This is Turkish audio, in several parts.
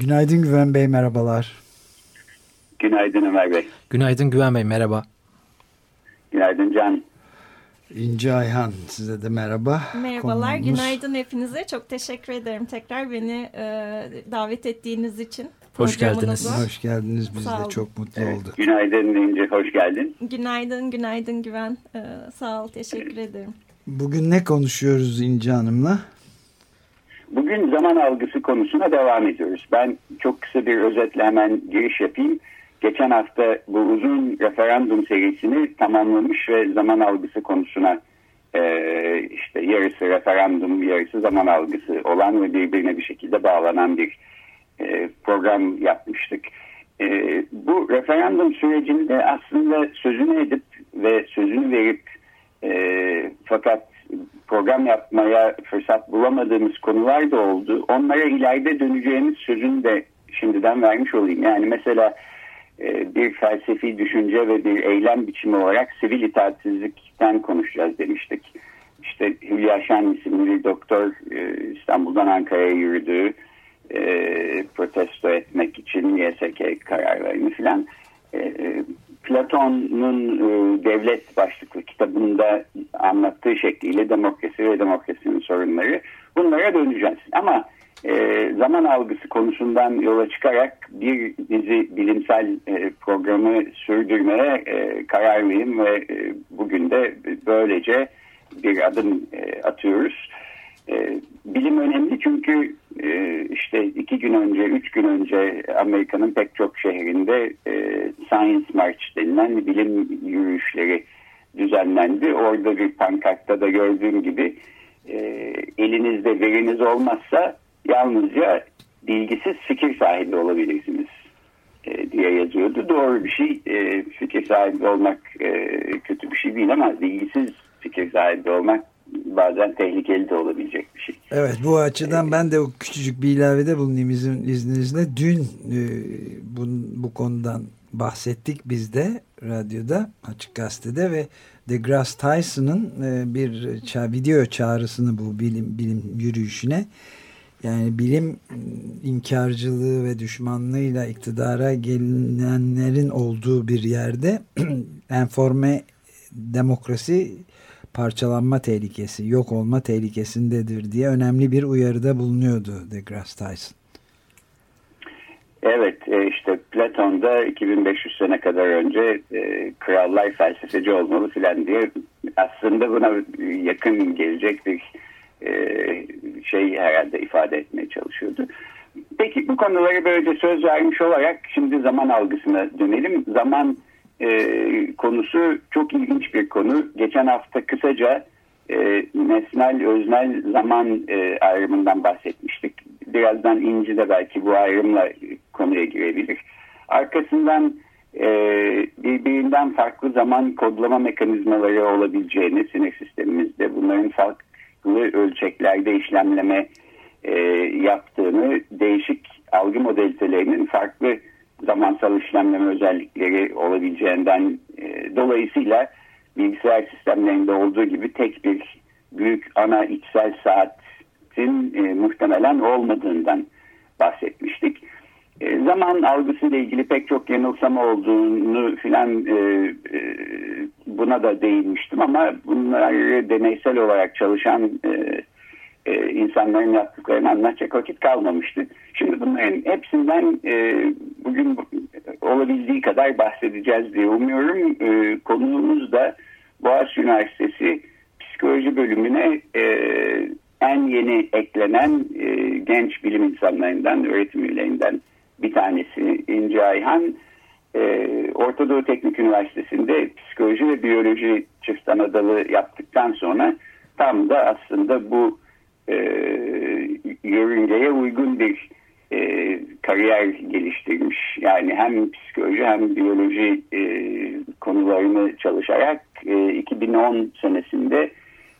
Günaydın Güven Bey, merhabalar. Günaydın Ömer Bey. Günaydın Güven Bey, merhaba. Günaydın Can. İnci Ayhan, size de merhaba. Merhabalar, Konumuz... günaydın hepinize. Çok teşekkür ederim tekrar beni e, davet ettiğiniz için. Hoş geldiniz. Hoş geldiniz. Biz de çok mutlu evet. olduk. Günaydın İnci, hoş geldin. Günaydın, günaydın Güven. Ee, sağ ol, teşekkür ederim. Bugün ne konuşuyoruz İnci Hanım'la? Bugün zaman algısı konusuna devam ediyoruz. Ben çok kısa bir özetle hemen giriş yapayım. Geçen hafta bu uzun referandum serisini tamamlamış ve zaman algısı konusuna e, işte yarısı referandum, yarısı zaman algısı olan ve birbirine bir şekilde bağlanan bir e, program yapmıştık. E, bu referandum sürecinde aslında sözünü edip ve sözünü verip e, fakat program yapmaya fırsat bulamadığımız konular da oldu. Onlara ileride döneceğimiz sözünü de şimdiden vermiş olayım. Yani mesela bir felsefi düşünce ve bir eylem biçimi olarak sivil itaatsizlikten konuşacağız demiştik. İşte Hülya Şen isimli bir doktor İstanbul'dan Ankara'ya yürüdü e, protesto etmek için YSK kararlarını filan e, Platon'un e, devlet başlıklı kitabında anlattığı şekliyle demokrasi ve demokrasinin sorunları bunlara döneceğiz. Ama e, zaman algısı konusundan yola çıkarak bir dizi bilimsel e, programı sürdürmeye e, kararlıyım ve e, bugün de böylece bir adım e, atıyoruz. E, bilim önemli çünkü işte iki gün önce, üç gün önce Amerika'nın pek çok şehrinde e, Science March denilen bilim yürüyüşleri düzenlendi. Orada bir pankartta da gördüğüm gibi e, elinizde veriniz olmazsa yalnızca bilgisiz fikir sahibi olabilirsiniz e, diye yazıyordu. Doğru bir şey. Fikir sahibi olmak kötü bir şey değil ama bilgisiz fikir sahibi olmak bazen tehlikeli de olabilecek bir şey. Evet bu açıdan ee, ben de o küçücük bir ilavede bulunayım izin, izninizle. Dün e, bu, bu konudan bahsettik biz de radyoda Açık Gazete'de ve DeGrasse Tyson'ın e, bir ça video çağrısını bu bilim, bilim yürüyüşüne yani bilim inkarcılığı ve düşmanlığıyla iktidara gelinenlerin olduğu bir yerde enforme demokrasi parçalanma tehlikesi, yok olma tehlikesindedir diye önemli bir uyarıda bulunuyordu deGrasse Tyson. Evet e, işte Platon'da 2500 sene kadar önce e, krallar felsefeci olmalı filan diye aslında buna yakın gelecek bir e, şey herhalde ifade etmeye çalışıyordu. Peki bu konuları böylece söz vermiş olarak şimdi zaman algısına dönelim. Zaman e, konusu çok ilginç bir konu. Geçen hafta kısaca e, nesnel öznel zaman e, ayrımından bahsetmiştik. Birazdan İnci de belki bu ayrımla konuya girebilir. Arkasından e, birbirinden farklı zaman kodlama mekanizmaları olabileceğini sinir sistemimizde bunların farklı ölçeklerde işlemleme e, yaptığını değişik algı modalitelerinin farklı zamansal işlemleme özellikleri olabileceğinden e, dolayısıyla bilgisayar sistemlerinde olduğu gibi tek bir büyük ana içsel saatin e, muhtemelen olmadığından bahsetmiştik. E, zaman algısıyla ilgili pek çok yanılsama olduğunu filan e, e, buna da değinmiştim ama bunlar deneysel olarak çalışan e, e, insanların yaptıklarını anlatacak vakit kalmamıştı. Şimdi bunların hepsinden e, bugün olabildiği kadar bahsedeceğiz diye umuyorum. E, konuğumuz da Boğaziçi Üniversitesi Psikoloji Bölümüne e, en yeni eklenen e, genç bilim insanlarından, öğretim üyelerinden bir tanesi İnci Ayhan. E, Orta Doğu Teknik Üniversitesi'nde psikoloji ve biyoloji çift anadalı yaptıktan sonra tam da aslında bu e, yörüngeye uygun bir e, kariyer geliştirmiş. Yani hem psikoloji hem biyoloji e, konularını çalışarak e, 2010 senesinde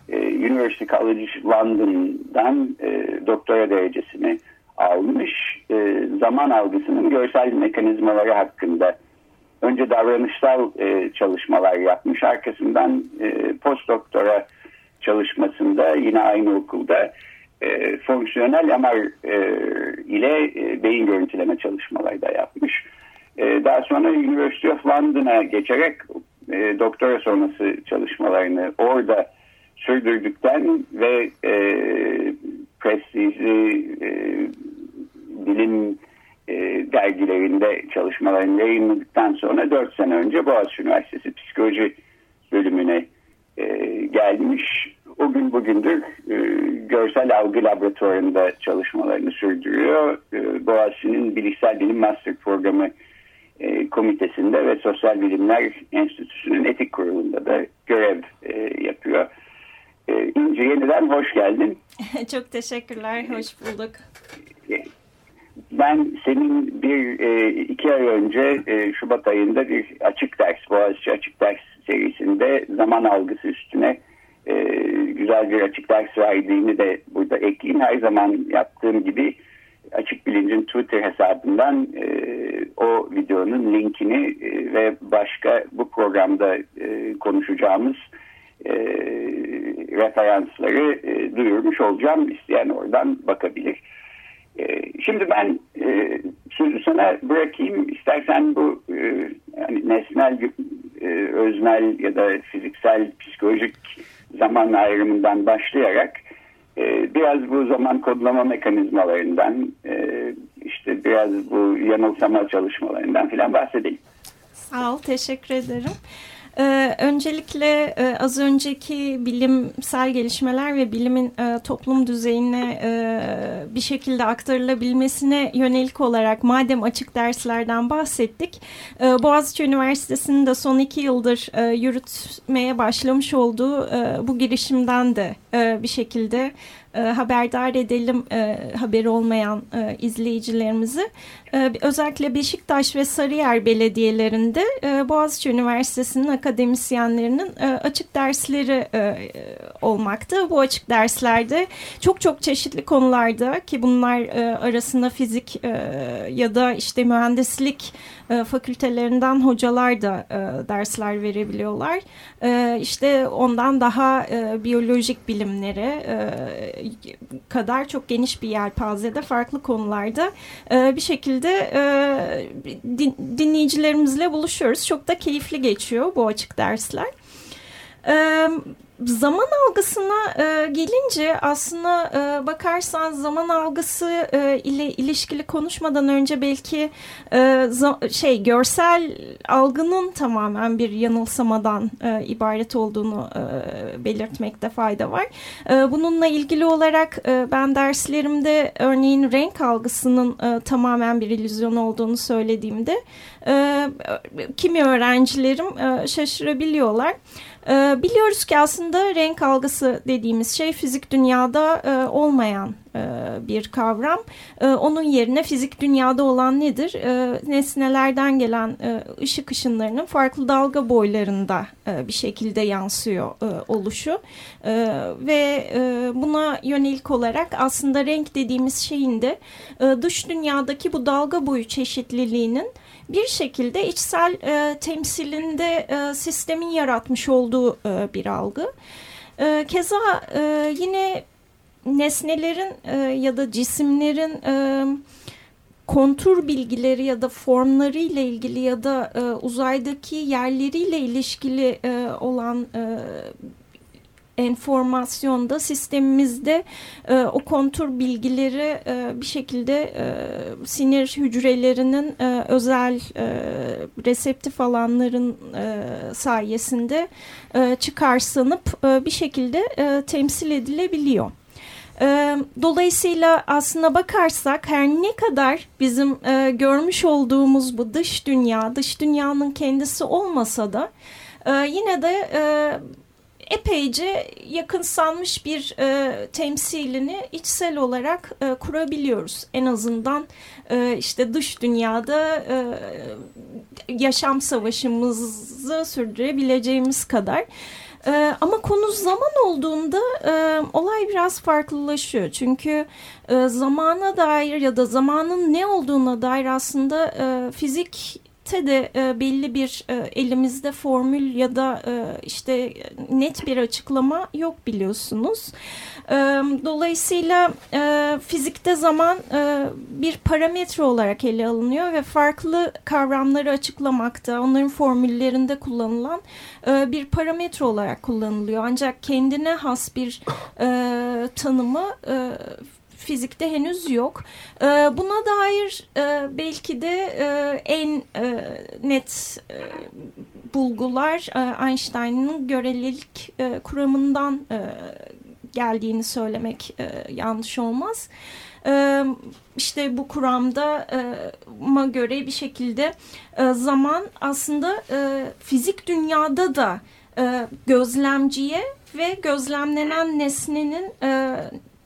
e, University College London'dan e, doktora derecesini almış. E, zaman algısının görsel mekanizmaları hakkında önce davranışsal e, çalışmalar yapmış. Arkasından e, postdoktora çalışmasında yine aynı okulda e, fonksiyonel MR e, ile e, beyin görüntüleme çalışmaları da yapmış. E, daha sonra University of London'a geçerek e, doktora sonrası çalışmalarını orada sürdürdükten ve e, prestijli e, bilim e, dergilerinde çalışmalarını yayınladıktan sonra 4 sene önce Boğaziçi Üniversitesi Psikoloji bölümüne e, gelmiş. O gün bugündür e, görsel algı laboratuvarında çalışmalarını sürdürüyor. E, Boğaziçi'nin Bilişsel Bilim Master Programı e, komitesinde ve Sosyal Bilimler Enstitüsü'nün etik kurulunda da görev e, yapıyor. E, İnci yeniden hoş geldin. Çok teşekkürler, hoş bulduk. Ben senin bir iki ay önce Şubat ayında bir açık ders, Boğaziçi açık ders serisinde zaman algısı üstüne e, güzel bir açık ders verdiğini de burada ekleyeyim. Her zaman yaptığım gibi Açık Bilinc'in Twitter hesabından e, o videonun linkini e, ve başka bu programda e, konuşacağımız e, referansları e, duyurmuş olacağım. İsteyen oradan bakabilir. E, şimdi ben e, sözü sana bırakayım. İstersen bu e, yani nesnel, e, öznel ya da fiziksel, psikolojik zaman ayrımından başlayarak e, biraz bu zaman kodlama mekanizmalarından e, işte biraz bu yanılsama çalışmalarından filan bahsedeyim. Sağ ol, teşekkür ederim. Ee, öncelikle e, az önceki bilimsel gelişmeler ve bilimin e, toplum düzeyine e, bir şekilde aktarılabilmesine yönelik olarak madem açık derslerden bahsettik, e, Boğaziçi Üniversitesi'nin de son iki yıldır e, yürütmeye başlamış olduğu e, bu girişimden de e, bir şekilde e, haberdar edelim e, haberi olmayan e, izleyicilerimizi. E, özellikle Beşiktaş ve Sarıyer belediyelerinde e, Boğaziçi Üniversitesi'nin akademisyenlerinin e, açık dersleri e, olmakta. Bu açık derslerde çok çok çeşitli konularda ki bunlar e, arasında fizik e, ya da işte mühendislik e, fakültelerinden hocalar da e, dersler verebiliyorlar. E, işte ondan daha e, biyolojik bilimlere e, kadar çok geniş bir yelpazede farklı konularda e, bir şekilde e, din, dinleyicilerimizle buluşuyoruz. Çok da keyifli geçiyor bu açık dersler. Evet zaman algısına e, gelince aslında e, bakarsan zaman algısı e, ile ilişkili konuşmadan önce belki e, şey görsel algının tamamen bir yanılsamadan e, ibaret olduğunu e, belirtmekte fayda var. E, bununla ilgili olarak e, ben derslerimde örneğin renk algısının e, tamamen bir illüzyon olduğunu söylediğimde e, kimi öğrencilerim e, şaşırabiliyorlar. E, biliyoruz ki aslında renk algısı dediğimiz şey fizik dünyada e, olmayan e, bir kavram. E, onun yerine fizik dünyada olan nedir? Nesnelerden gelen ışık ışınlarının farklı dalga boylarında bir şekilde yansıyor oluşu. Ve buna yönelik olarak aslında renk dediğimiz şeyin de dış dünyadaki bu dalga boyu çeşitliliğinin bir şekilde içsel e, temsilinde e, sistemin yaratmış olduğu e, bir algı. E, keza e, yine nesnelerin e, ya da cisimlerin e, kontur bilgileri ya da formları ile ilgili ya da e, uzaydaki yerleriyle ilişkili e, olan e, enformasyonda sistemimizde e, o kontur bilgileri e, bir şekilde e, sinir hücrelerinin e, özel e, reseptif alanların e, sayesinde e, çıkarsanıp e, bir şekilde e, temsil edilebiliyor. E, dolayısıyla aslına bakarsak her ne kadar bizim e, görmüş olduğumuz bu dış dünya, dış dünyanın kendisi olmasa da e, yine de e, epeyce yakınsanmış bir e, temsilini içsel olarak e, kurabiliyoruz. En azından e, işte dış dünyada e, yaşam savaşımızı sürdürebileceğimiz kadar. Ee, ama konu zaman olduğunda e, olay biraz farklılaşıyor. Çünkü e, zamana dair ya da zamanın ne olduğuna dair aslında e, fizik de e, belli bir e, elimizde formül ya da e, işte net bir açıklama yok biliyorsunuz. E, dolayısıyla e, fizikte zaman e, bir parametre olarak ele alınıyor ve farklı kavramları açıklamakta, onların formüllerinde kullanılan e, bir parametre olarak kullanılıyor. Ancak kendine has bir e, tanımı e, fizikte henüz yok. E, buna dair e, belki de e, en e, net e, bulgular e, Einstein'ın görelilik e, kuramından e, geldiğini söylemek e, yanlış olmaz. E, işte bu kuramda e, göre bir şekilde e, zaman aslında e, fizik dünyada da e, gözlemciye ve gözlemlenen nesnenin e,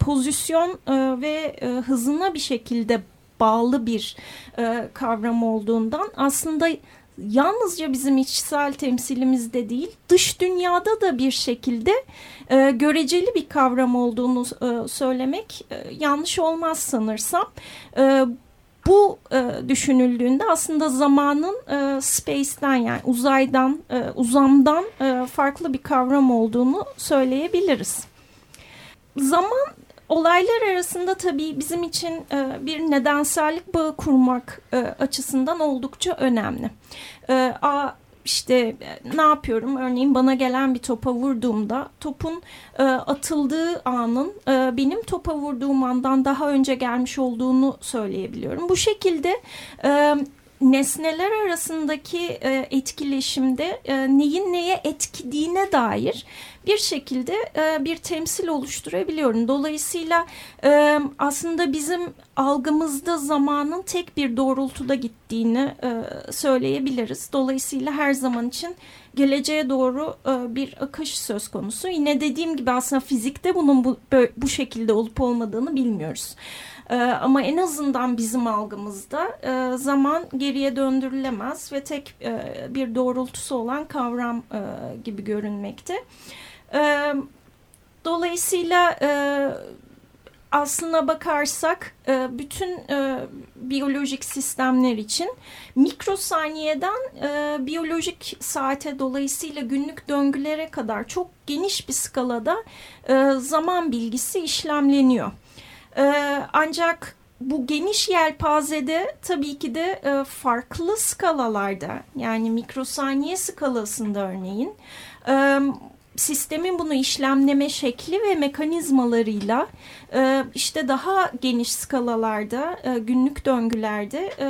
pozisyon e, ve e, hızına bir şekilde bağlı bir e, kavram olduğundan aslında yalnızca bizim içsel temsilimizde değil dış dünyada da bir şekilde e, göreceli bir kavram olduğunu e, söylemek e, yanlış olmaz sanırsam. E, bu e, düşünüldüğünde aslında zamanın e, space'den yani uzaydan, e, uzamdan e, farklı bir kavram olduğunu söyleyebiliriz. Zaman olaylar arasında tabii bizim için e, bir nedensellik bağı kurmak e, açısından oldukça önemli. E, a, işte e, ne yapıyorum? Örneğin bana gelen bir topa vurduğumda topun e, atıldığı anın e, benim topa vurduğum andan daha önce gelmiş olduğunu söyleyebiliyorum. Bu şekilde e, nesneler arasındaki e, etkileşimde e, neyin neye etkilediğine dair bir şekilde e, bir temsil oluşturabiliyorum. Dolayısıyla e, aslında bizim algımızda zamanın tek bir doğrultuda gittiğini e, söyleyebiliriz. Dolayısıyla her zaman için geleceğe doğru e, bir akış söz konusu. Yine dediğim gibi aslında fizikte bunun bu, bu şekilde olup olmadığını bilmiyoruz. E, ama en azından bizim algımızda e, zaman geriye döndürülemez ve tek e, bir doğrultusu olan kavram gibi görünmekte. Dolayısıyla e, aslına bakarsak e, bütün e, biyolojik sistemler için mikrosaniyeden e, biyolojik saate dolayısıyla günlük döngülere kadar çok geniş bir skalada e, zaman bilgisi işlemleniyor. E, ancak bu geniş yelpazede tabii ki de e, farklı skalalarda yani mikrosaniye skalasında örneğin e, sistemin bunu işlemleme şekli ve mekanizmalarıyla e, işte daha geniş skalalarda e, günlük döngülerde e,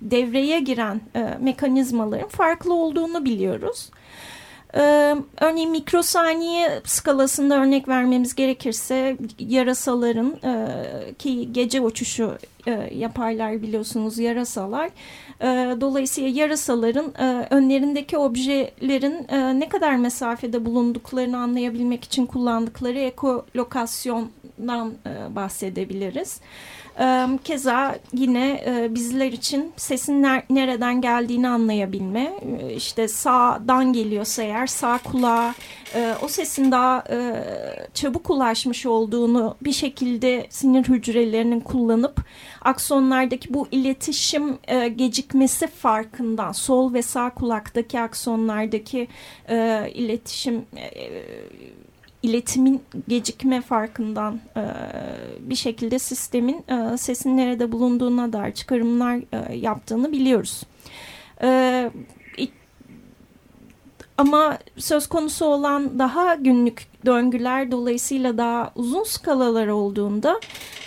devreye giren mekanizmaların farklı olduğunu biliyoruz. Ee, örneğin mikrosaniye skalasında örnek vermemiz gerekirse yarasaların e, ki gece uçuşu e, yaparlar biliyorsunuz yarasalar. E, dolayısıyla yarasaların e, önlerindeki objelerin e, ne kadar mesafede bulunduklarını anlayabilmek için kullandıkları ekolokasyondan e, bahsedebiliriz. Keza yine bizler için sesin nereden geldiğini anlayabilme, işte sağdan geliyorsa eğer sağ kulağa o sesin daha çabuk ulaşmış olduğunu bir şekilde sinir hücrelerinin kullanıp aksonlardaki bu iletişim gecikmesi farkından sol ve sağ kulaktaki aksonlardaki iletişim iletimin gecikme farkından e, bir şekilde sistemin e, sesin nerede bulunduğuna dair çıkarımlar e, yaptığını biliyoruz. E, ama söz konusu olan daha günlük döngüler dolayısıyla daha uzun skalalar olduğunda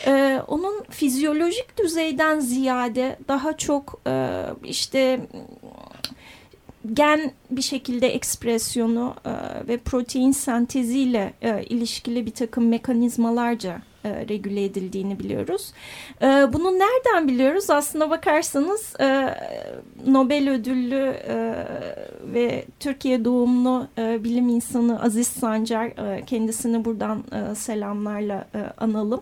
e, onun fizyolojik düzeyden ziyade daha çok e, işte gen bir şekilde ekspresyonu e, ve protein senteziyle e, ilişkili bir takım mekanizmalarca e, regüle edildiğini biliyoruz. E, bunu nereden biliyoruz? Aslına bakarsanız e, Nobel ödüllü e, ve Türkiye doğumlu e, bilim insanı Aziz Sancar e, kendisini buradan e, selamlarla e, analım.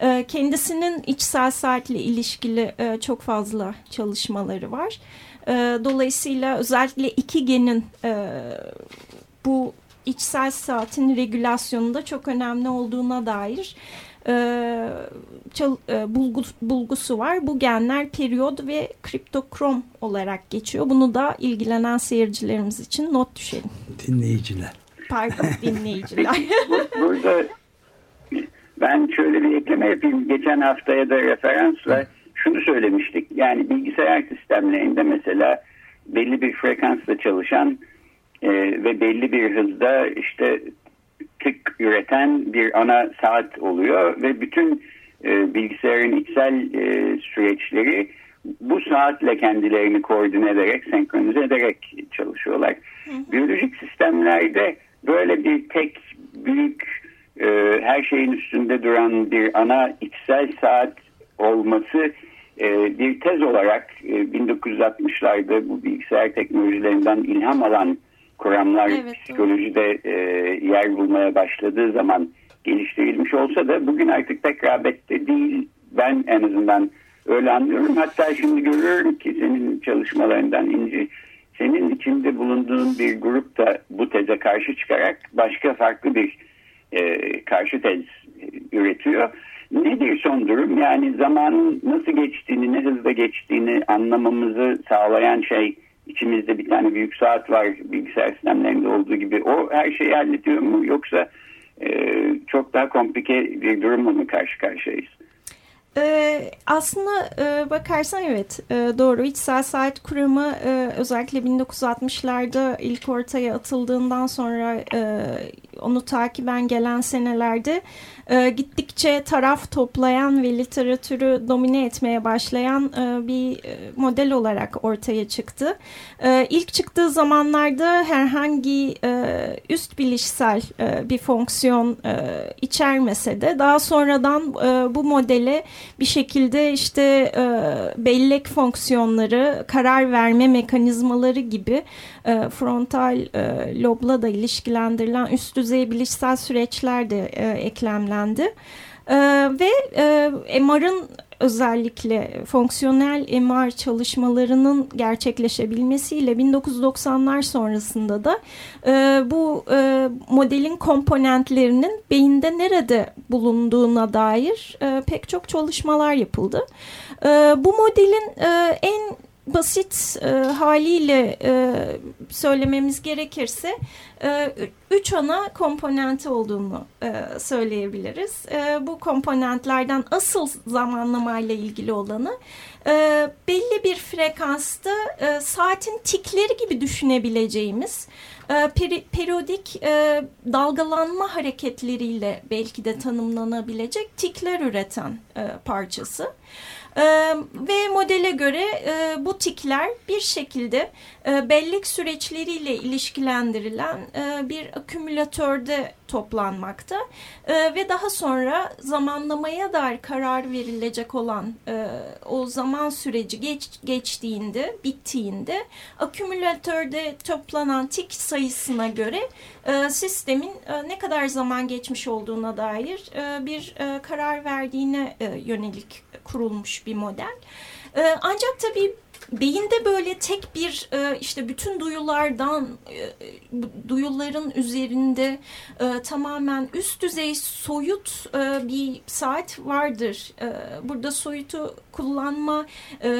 E, kendisinin içsel saatle ilişkili e, çok fazla çalışmaları var. E, dolayısıyla özellikle iki genin e, bu içsel saatin regülasyonunda çok önemli olduğuna dair e, çal, e, bulgu, bulgusu var. Bu genler periyod ve kriptokrom olarak geçiyor. Bunu da ilgilenen seyircilerimiz için not düşelim. Dinleyiciler. Pardon dinleyiciler. Burada ben şöyle bir ekleme yapayım. Geçen haftaya da referansla şunu söylemiştik. Yani bilgisayar sistemlerinde mesela belli bir frekansla çalışan e, ve belli bir hızda işte tık üreten bir ana saat oluyor ve bütün e, bilgisayarın içsel e, süreçleri bu saatle kendilerini koordine ederek, senkronize ederek çalışıyorlar. Hı hı. Biyolojik sistemlerde böyle bir tek büyük e, her şeyin üstünde duran bir ana içsel saat olması e, bir tez olarak e, 1960'larda bu bilgisayar teknolojilerinden ilham alan kuramlar evet, psikolojide e, yer bulmaya başladığı zaman geliştirilmiş olsa da bugün artık pek rağbette değil. Ben en azından öyle anlıyorum. Hatta şimdi görüyorum ki senin çalışmalarından İnci senin içinde bulunduğun bir grup da bu teze karşı çıkarak başka farklı bir e, karşı tez üretiyor. Nedir son durum? Yani zamanın nasıl geçtiğini, ne hızla geçtiğini anlamamızı sağlayan şey içimizde bir tane büyük saat var bilgisayar sistemlerinde olduğu gibi. O her şeyi hallediyor mu yoksa e, çok daha komplike bir durumla mı karşı karşıyayız? Ee, aslında e, bakarsan evet e, doğru içsel saat kuramı e, özellikle 1960'larda ilk ortaya atıldığından sonra e, onu takiben gelen senelerde e, gittikçe taraf toplayan ve literatürü domine etmeye başlayan e, bir e, model olarak ortaya çıktı. E, ilk çıktığı zamanlarda herhangi e, üst bilişsel e, bir fonksiyon e, içermese de daha sonradan e, bu modele bir şekilde işte e, bellek fonksiyonları, karar verme mekanizmaları gibi e, frontal e, lobla da ilişkilendirilen üst düzey bilişsel süreçler de e, eklemlendi. E, ve e, MR'ın özellikle fonksiyonel MR çalışmalarının gerçekleşebilmesiyle 1990'lar sonrasında da e, bu e, modelin komponentlerinin beyinde nerede bulunduğuna dair e, pek çok çalışmalar yapıldı. E, bu modelin e, en basit e, haliyle e, söylememiz gerekirse e, üç ana komponenti olduğunu e, söyleyebiliriz. E, bu komponentlerden asıl zamanlamayla ilgili olanı e, belli bir frekansta e, saatin tikleri gibi düşünebileceğimiz e, peri, periyodik e, dalgalanma hareketleriyle belki de tanımlanabilecek tikler üreten e, parçası. E, ve modele göre e, bu tikler bir şekilde e, bellek süreçleriyle ilişkilendirilen e, bir akümülatörde toplanmakta. E, ve daha sonra zamanlamaya dair karar verilecek olan e, o zaman süreci geç, geçtiğinde, bittiğinde akümülatörde toplanan tik sayısına göre e, sistemin e, ne kadar zaman geçmiş olduğuna dair e, bir e, karar verdiğine e, yönelik kurulmuş bir model. E, ancak tabii beyinde böyle tek bir e, işte bütün duyulardan e, duyuların üzerinde e, tamamen üst düzey soyut bir saat vardır. Burada soyutu kullanma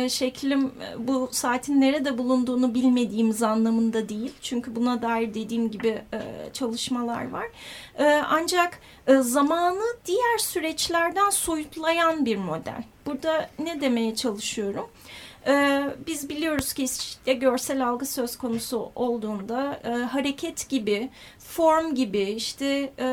şeklim bu saatin nerede bulunduğunu bilmediğimiz anlamında değil. Çünkü buna dair dediğim gibi çalışmalar var. Ancak zamanı diğer süreçlerden soyutlayan bir model. Burada ne demeye çalışıyorum? Ee, biz biliyoruz ki işte görsel algı söz konusu olduğunda e, hareket gibi, form gibi, işte e,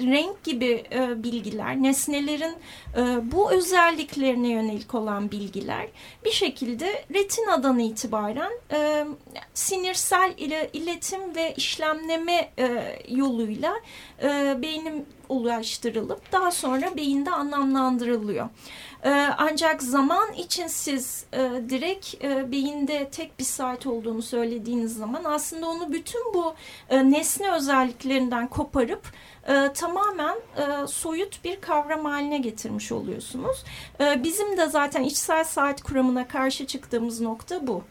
renk gibi e, bilgiler, nesnelerin e, bu özelliklerine yönelik olan bilgiler bir şekilde retinadan itibaren e, sinirsel ile, iletim ve işlemleme e, yoluyla e, beynim ulaştırılıp daha sonra beyinde anlamlandırılıyor. E, ancak zaman için siz e, direkt e, beyinde tek bir saat olduğunu söylediğiniz zaman aslında onu bütün bu e, nesne özelliklerinden koparıp tamamen soyut bir kavram haline getirmiş oluyorsunuz. Bizim de zaten içsel saat kuramına karşı çıktığımız nokta bu.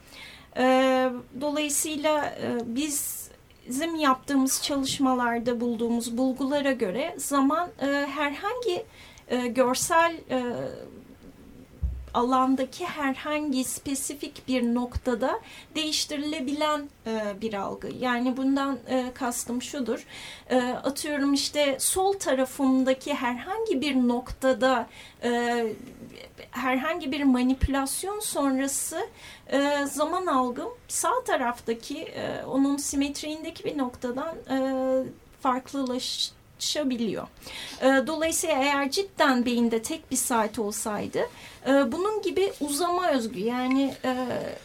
Dolayısıyla biz bizim yaptığımız çalışmalarda bulduğumuz bulgulara göre zaman e, herhangi e, görsel e, alandaki herhangi spesifik bir noktada değiştirilebilen e, bir algı. Yani bundan e, kastım şudur. E, atıyorum işte sol tarafımdaki herhangi bir noktada e, herhangi bir manipülasyon sonrası e, zaman algım sağ taraftaki e, onun simetriğindeki bir noktadan e, farklılaş tartışabiliyor. E, dolayısıyla eğer cidden beyinde tek bir saat olsaydı e, bunun gibi uzama özgü yani e,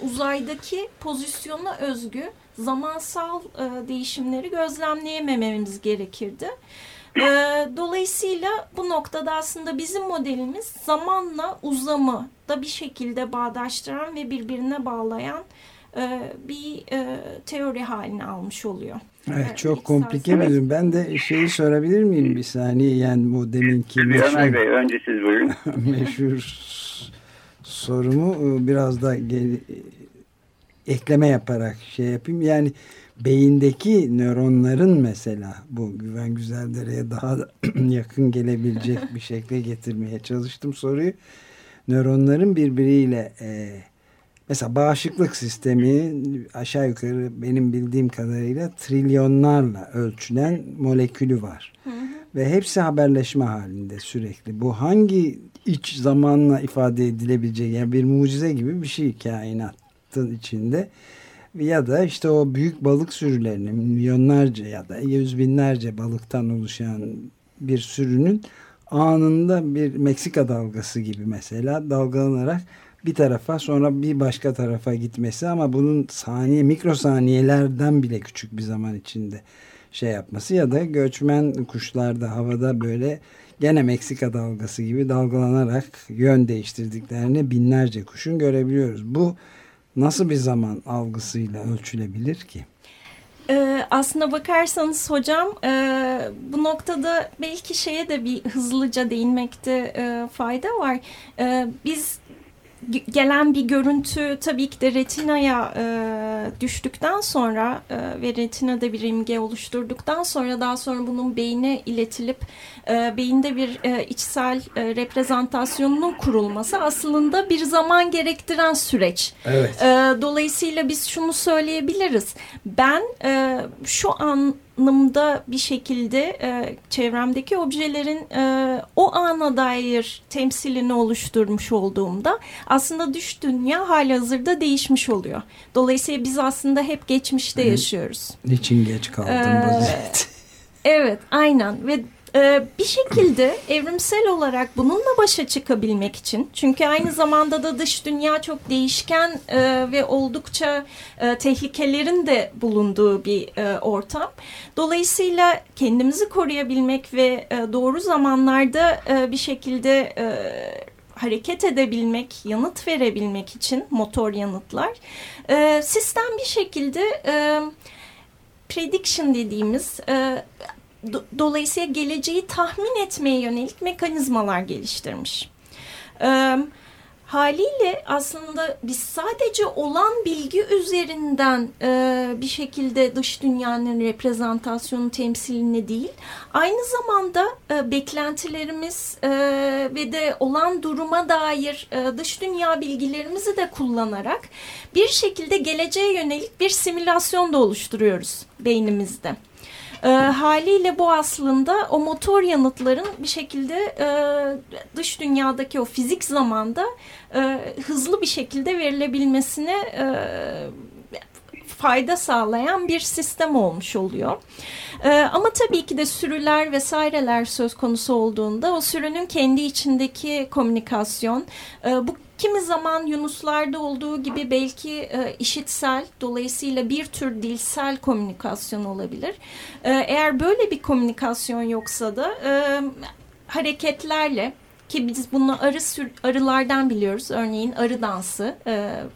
uzaydaki pozisyona özgü zamansal değişimleri gözlemleyemememiz gerekirdi. Dolayısıyla bu noktada aslında bizim modelimiz zamanla uzamı da bir şekilde bağdaştıran ve birbirine bağlayan bir teori haline almış oluyor. Evet, çok komplike bir Ben de şeyi sorabilir miyim bir saniye? Yani bu deminki meşhur, Ömer Bey önce siz buyurun. meşhur sorumu e, biraz da gel, ekleme yaparak şey yapayım. Yani beyindeki nöronların mesela bu Güven Güzeldere'ye daha yakın gelebilecek bir şekilde getirmeye çalıştım soruyu. Nöronların birbiriyle e, Mesela bağışıklık sistemi aşağı yukarı benim bildiğim kadarıyla trilyonlarla ölçülen molekülü var. Hı hı. Ve hepsi haberleşme halinde sürekli. Bu hangi iç zamanla ifade edilebilecek yani bir mucize gibi bir şey kainatın içinde. Ya da işte o büyük balık sürülerinin milyonlarca ya da yüz binlerce balıktan oluşan bir sürünün anında bir Meksika dalgası gibi mesela dalgalanarak bir tarafa sonra bir başka tarafa gitmesi ama bunun saniye mikrosaniyelerden bile küçük bir zaman içinde şey yapması ya da göçmen kuşlarda havada böyle gene Meksika dalgası gibi dalgalanarak yön değiştirdiklerini binlerce kuşun görebiliyoruz. Bu nasıl bir zaman algısıyla ölçülebilir ki? Ee, aslına bakarsanız hocam e, bu noktada belki şeye de bir hızlıca değinmekte e, fayda var. E, biz gelen bir görüntü tabii ki de retinaya e, düştükten sonra e, ve retinada bir imge oluşturduktan sonra daha sonra bunun beyine iletilip e, beyinde bir e, içsel e, reprezentasyonunun kurulması aslında bir zaman gerektiren süreç. Evet. E, dolayısıyla biz şunu söyleyebiliriz. Ben e, şu an anlamda bir şekilde e, çevremdeki objelerin e, o ana dair temsilini oluşturmuş olduğumda aslında düş dünya hali hazırda değişmiş oluyor. Dolayısıyla biz aslında hep geçmişte yaşıyoruz. Niçin geç kaldın ee? Evet aynen ve ee, bir şekilde evrimsel olarak bununla başa çıkabilmek için çünkü aynı zamanda da dış dünya çok değişken e, ve oldukça e, tehlikelerin de bulunduğu bir e, ortam. Dolayısıyla kendimizi koruyabilmek ve doğru zamanlarda bir şekilde hareket edebilmek, yanıt verebilmek için motor yanıtlar sistem bir şekilde prediction dediğimiz dolayısıyla geleceği tahmin etmeye yönelik mekanizmalar geliştirmiş. E, haliyle aslında biz sadece olan bilgi üzerinden e, bir şekilde dış dünyanın reprezentasyonu temsilini değil, aynı zamanda e, beklentilerimiz e, ve de olan duruma dair e, dış dünya bilgilerimizi de kullanarak bir şekilde geleceğe yönelik bir simülasyon da oluşturuyoruz beynimizde. E, haliyle bu aslında o motor yanıtların bir şekilde e, dış dünyadaki o fizik zamanda e, hızlı bir şekilde verilebilmesine e, fayda sağlayan bir sistem olmuş oluyor. Ee, ama tabii ki de sürüler vesaireler söz konusu olduğunda o sürünün kendi içindeki komünikasyon, e, bu kimi zaman Yunuslarda olduğu gibi belki e, işitsel dolayısıyla bir tür dilsel komünikasyon olabilir. E, eğer böyle bir komünikasyon yoksa da e, hareketlerle ki biz bunu arı sür, arılardan biliyoruz. Örneğin arı dansı, e,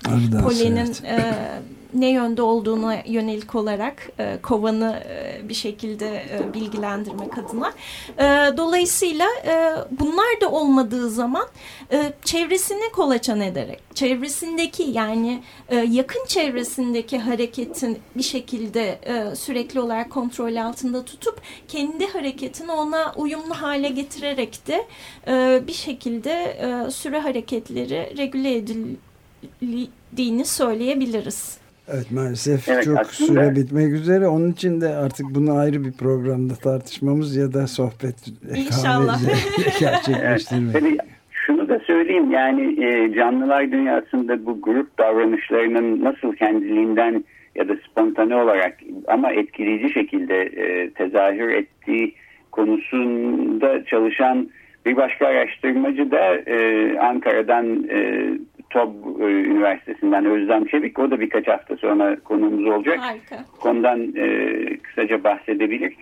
arı dansı polenin evet. e, ne yönde olduğuna yönelik olarak e, kovanı e, bir şekilde e, bilgilendirmek adına. E, dolayısıyla e, bunlar da olmadığı zaman e, çevresini kolaçan ederek, çevresindeki yani e, yakın çevresindeki hareketin bir şekilde e, sürekli olarak kontrol altında tutup kendi hareketini ona uyumlu hale getirerek de e, bir şekilde e, süre hareketleri regüle edildiğini söyleyebiliriz. Evet maalesef evet, çok aslında, süre bitmek üzere. Onun için de artık bunu ayrı bir programda tartışmamız ya da sohbet İnşallah. gerçekleştirmek. Evet, şunu da söyleyeyim yani e, canlılar dünyasında bu grup davranışlarının nasıl kendiliğinden ya da spontane olarak ama etkileyici şekilde e, tezahür ettiği konusunda çalışan bir başka araştırmacı da e, Ankara'dan e, TOB e, Üniversitesi'nden Özlem Çevik. O da birkaç hafta sonra konuğumuz olacak. Harika. Konudan e, kısaca bahsedebilir.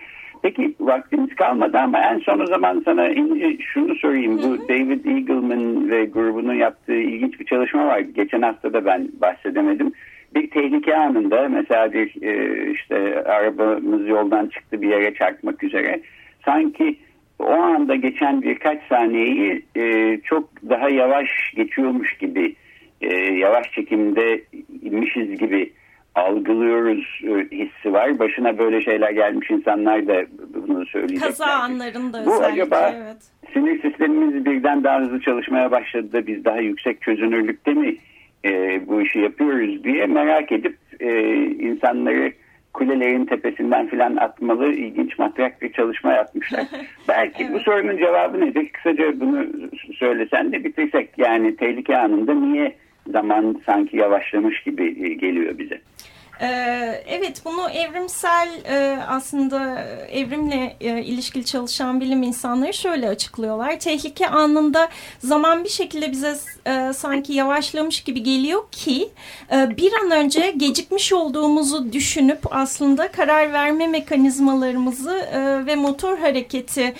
Peki vaktimiz kalmadı ama en son o zaman sana İnci şunu sorayım. Hı hı. Bu David Eagleman ve grubunun yaptığı ilginç bir çalışma var. Geçen hafta da ben bahsedemedim. Bir tehlike anında mesela bir e, işte arabamız yoldan çıktı bir yere çarpmak üzere. Sanki o anda geçen birkaç saniyeyi e, çok daha yavaş geçiyormuş gibi e, yavaş çekimde inmişiz gibi algılıyoruz e, hissi var. Başına böyle şeyler gelmiş insanlar da bunu söyleyecekler. Kaza anlarında Bu acaba evet. sinir sistemimiz birden daha hızlı çalışmaya başladı da biz daha yüksek çözünürlükte mi e, bu işi yapıyoruz diye merak edip e, insanları kulelerin tepesinden filan atmalı ilginç matrak bir çalışma yapmışlar. Belki evet. bu sorunun cevabı nedir? Kısaca bunu söylesen de bitirsek. Yani tehlike anında niye zaman sanki yavaşlamış gibi geliyor bize? Ee, evet bunu evrimsel e, aslında evrimle e, ilişkili çalışan bilim insanları şöyle açıklıyorlar. Tehlike anında zaman bir şekilde bize e, sanki yavaşlamış gibi geliyor ki bir an önce gecikmiş olduğumuzu düşünüp aslında karar verme mekanizmalarımızı ve motor hareketi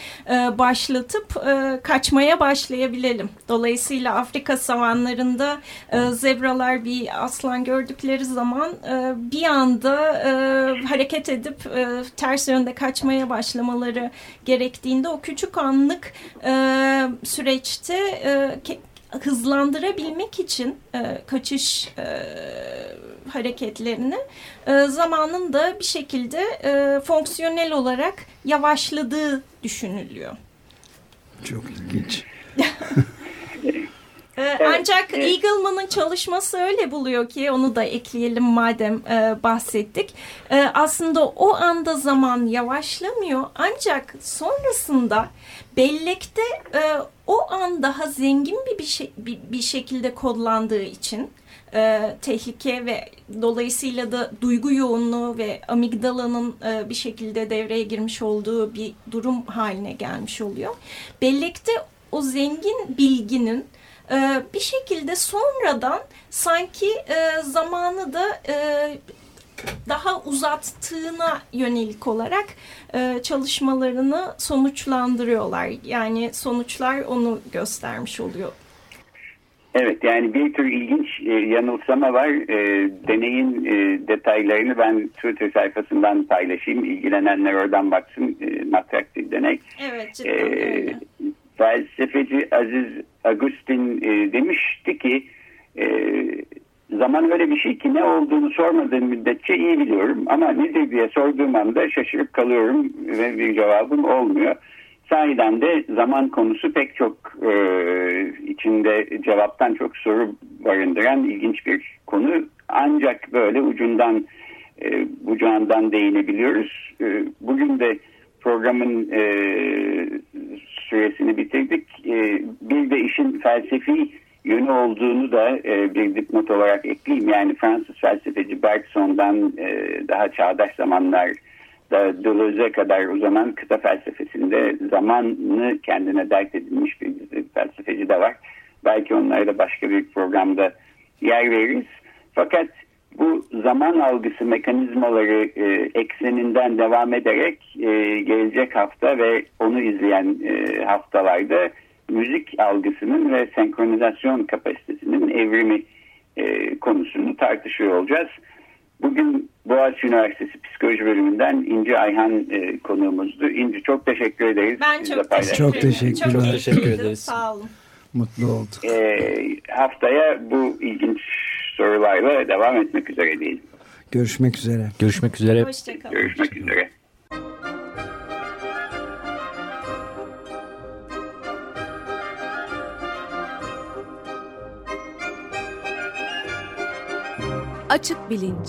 başlatıp kaçmaya başlayabilelim. Dolayısıyla Afrika savanlarında zebralar bir aslan gördükleri zaman bir anda e, hareket edip e, ters yönde kaçmaya başlamaları gerektiğinde o küçük anlık e, süreçte e, hızlandırabilmek için e, kaçış e, hareketlerini e, zamanın da bir şekilde e, fonksiyonel olarak yavaşladığı düşünülüyor. Çok ilginç. Ee, evet. Ancak Eagleman'ın çalışması öyle buluyor ki onu da ekleyelim madem e, bahsettik. E, aslında o anda zaman yavaşlamıyor ancak sonrasında bellekte e, o an daha zengin bir bir, şey, bir, bir şekilde kodlandığı için e, tehlike ve dolayısıyla da duygu yoğunluğu ve amigdalanın e, bir şekilde devreye girmiş olduğu bir durum haline gelmiş oluyor. Bellekte o zengin bilginin e, bir şekilde sonradan sanki e, zamanı da e, daha uzattığına yönelik olarak e, çalışmalarını sonuçlandırıyorlar. Yani sonuçlar onu göstermiş oluyor. Evet yani bir tür ilginç e, yanılsama var. E, deneyin e, detaylarını ben Twitter sayfasından paylaşayım. İlgilenenler oradan baksın. E, matrak bir deney. Evet cidden e, felsefeci Aziz Agustin e, demişti ki e, zaman öyle bir şey ki ne olduğunu sormadığım müddetçe iyi biliyorum ama nedir diye sorduğum anda şaşırıp kalıyorum ve bir cevabım olmuyor. Sahiden de zaman konusu pek çok e, içinde cevaptan çok soru barındıran ilginç bir konu. Ancak böyle ucundan e, bucağından değinebiliyoruz. E, bugün de programın e, süresini bitirdik. E, bir de işin felsefi yönü olduğunu da e, bir dipnot olarak ekleyeyim. Yani Fransız felsefeci Bergson'dan e, daha çağdaş zamanlar da Deleuze'e kadar uzanan kıta felsefesinde zamanı kendine dert edilmiş bir felsefeci de var. Belki onlara da başka bir programda yer veririz. Fakat bu zaman algısı mekanizmaları e, ekseninden devam ederek e, gelecek hafta ve onu izleyen e, haftalarda müzik algısının ve senkronizasyon kapasitesinin evrimi e, konusunu tartışıyor olacağız. Bugün Boğaziçi Üniversitesi Psikoloji Bölümünden İnci Ayhan e, konuğumuzdu. İnci çok teşekkür ederiz. Ben çok teşekkür, çok teşekkürler. Çok teşekkür ederiz. Sağ olun. Mutlu olduk. E, haftaya bu ilginç sorularla devam etmek üzere diyelim. Görüşmek üzere. Görüşmek üzere. Hoşçakalın. Görüşmek üzere. Açık Bilinç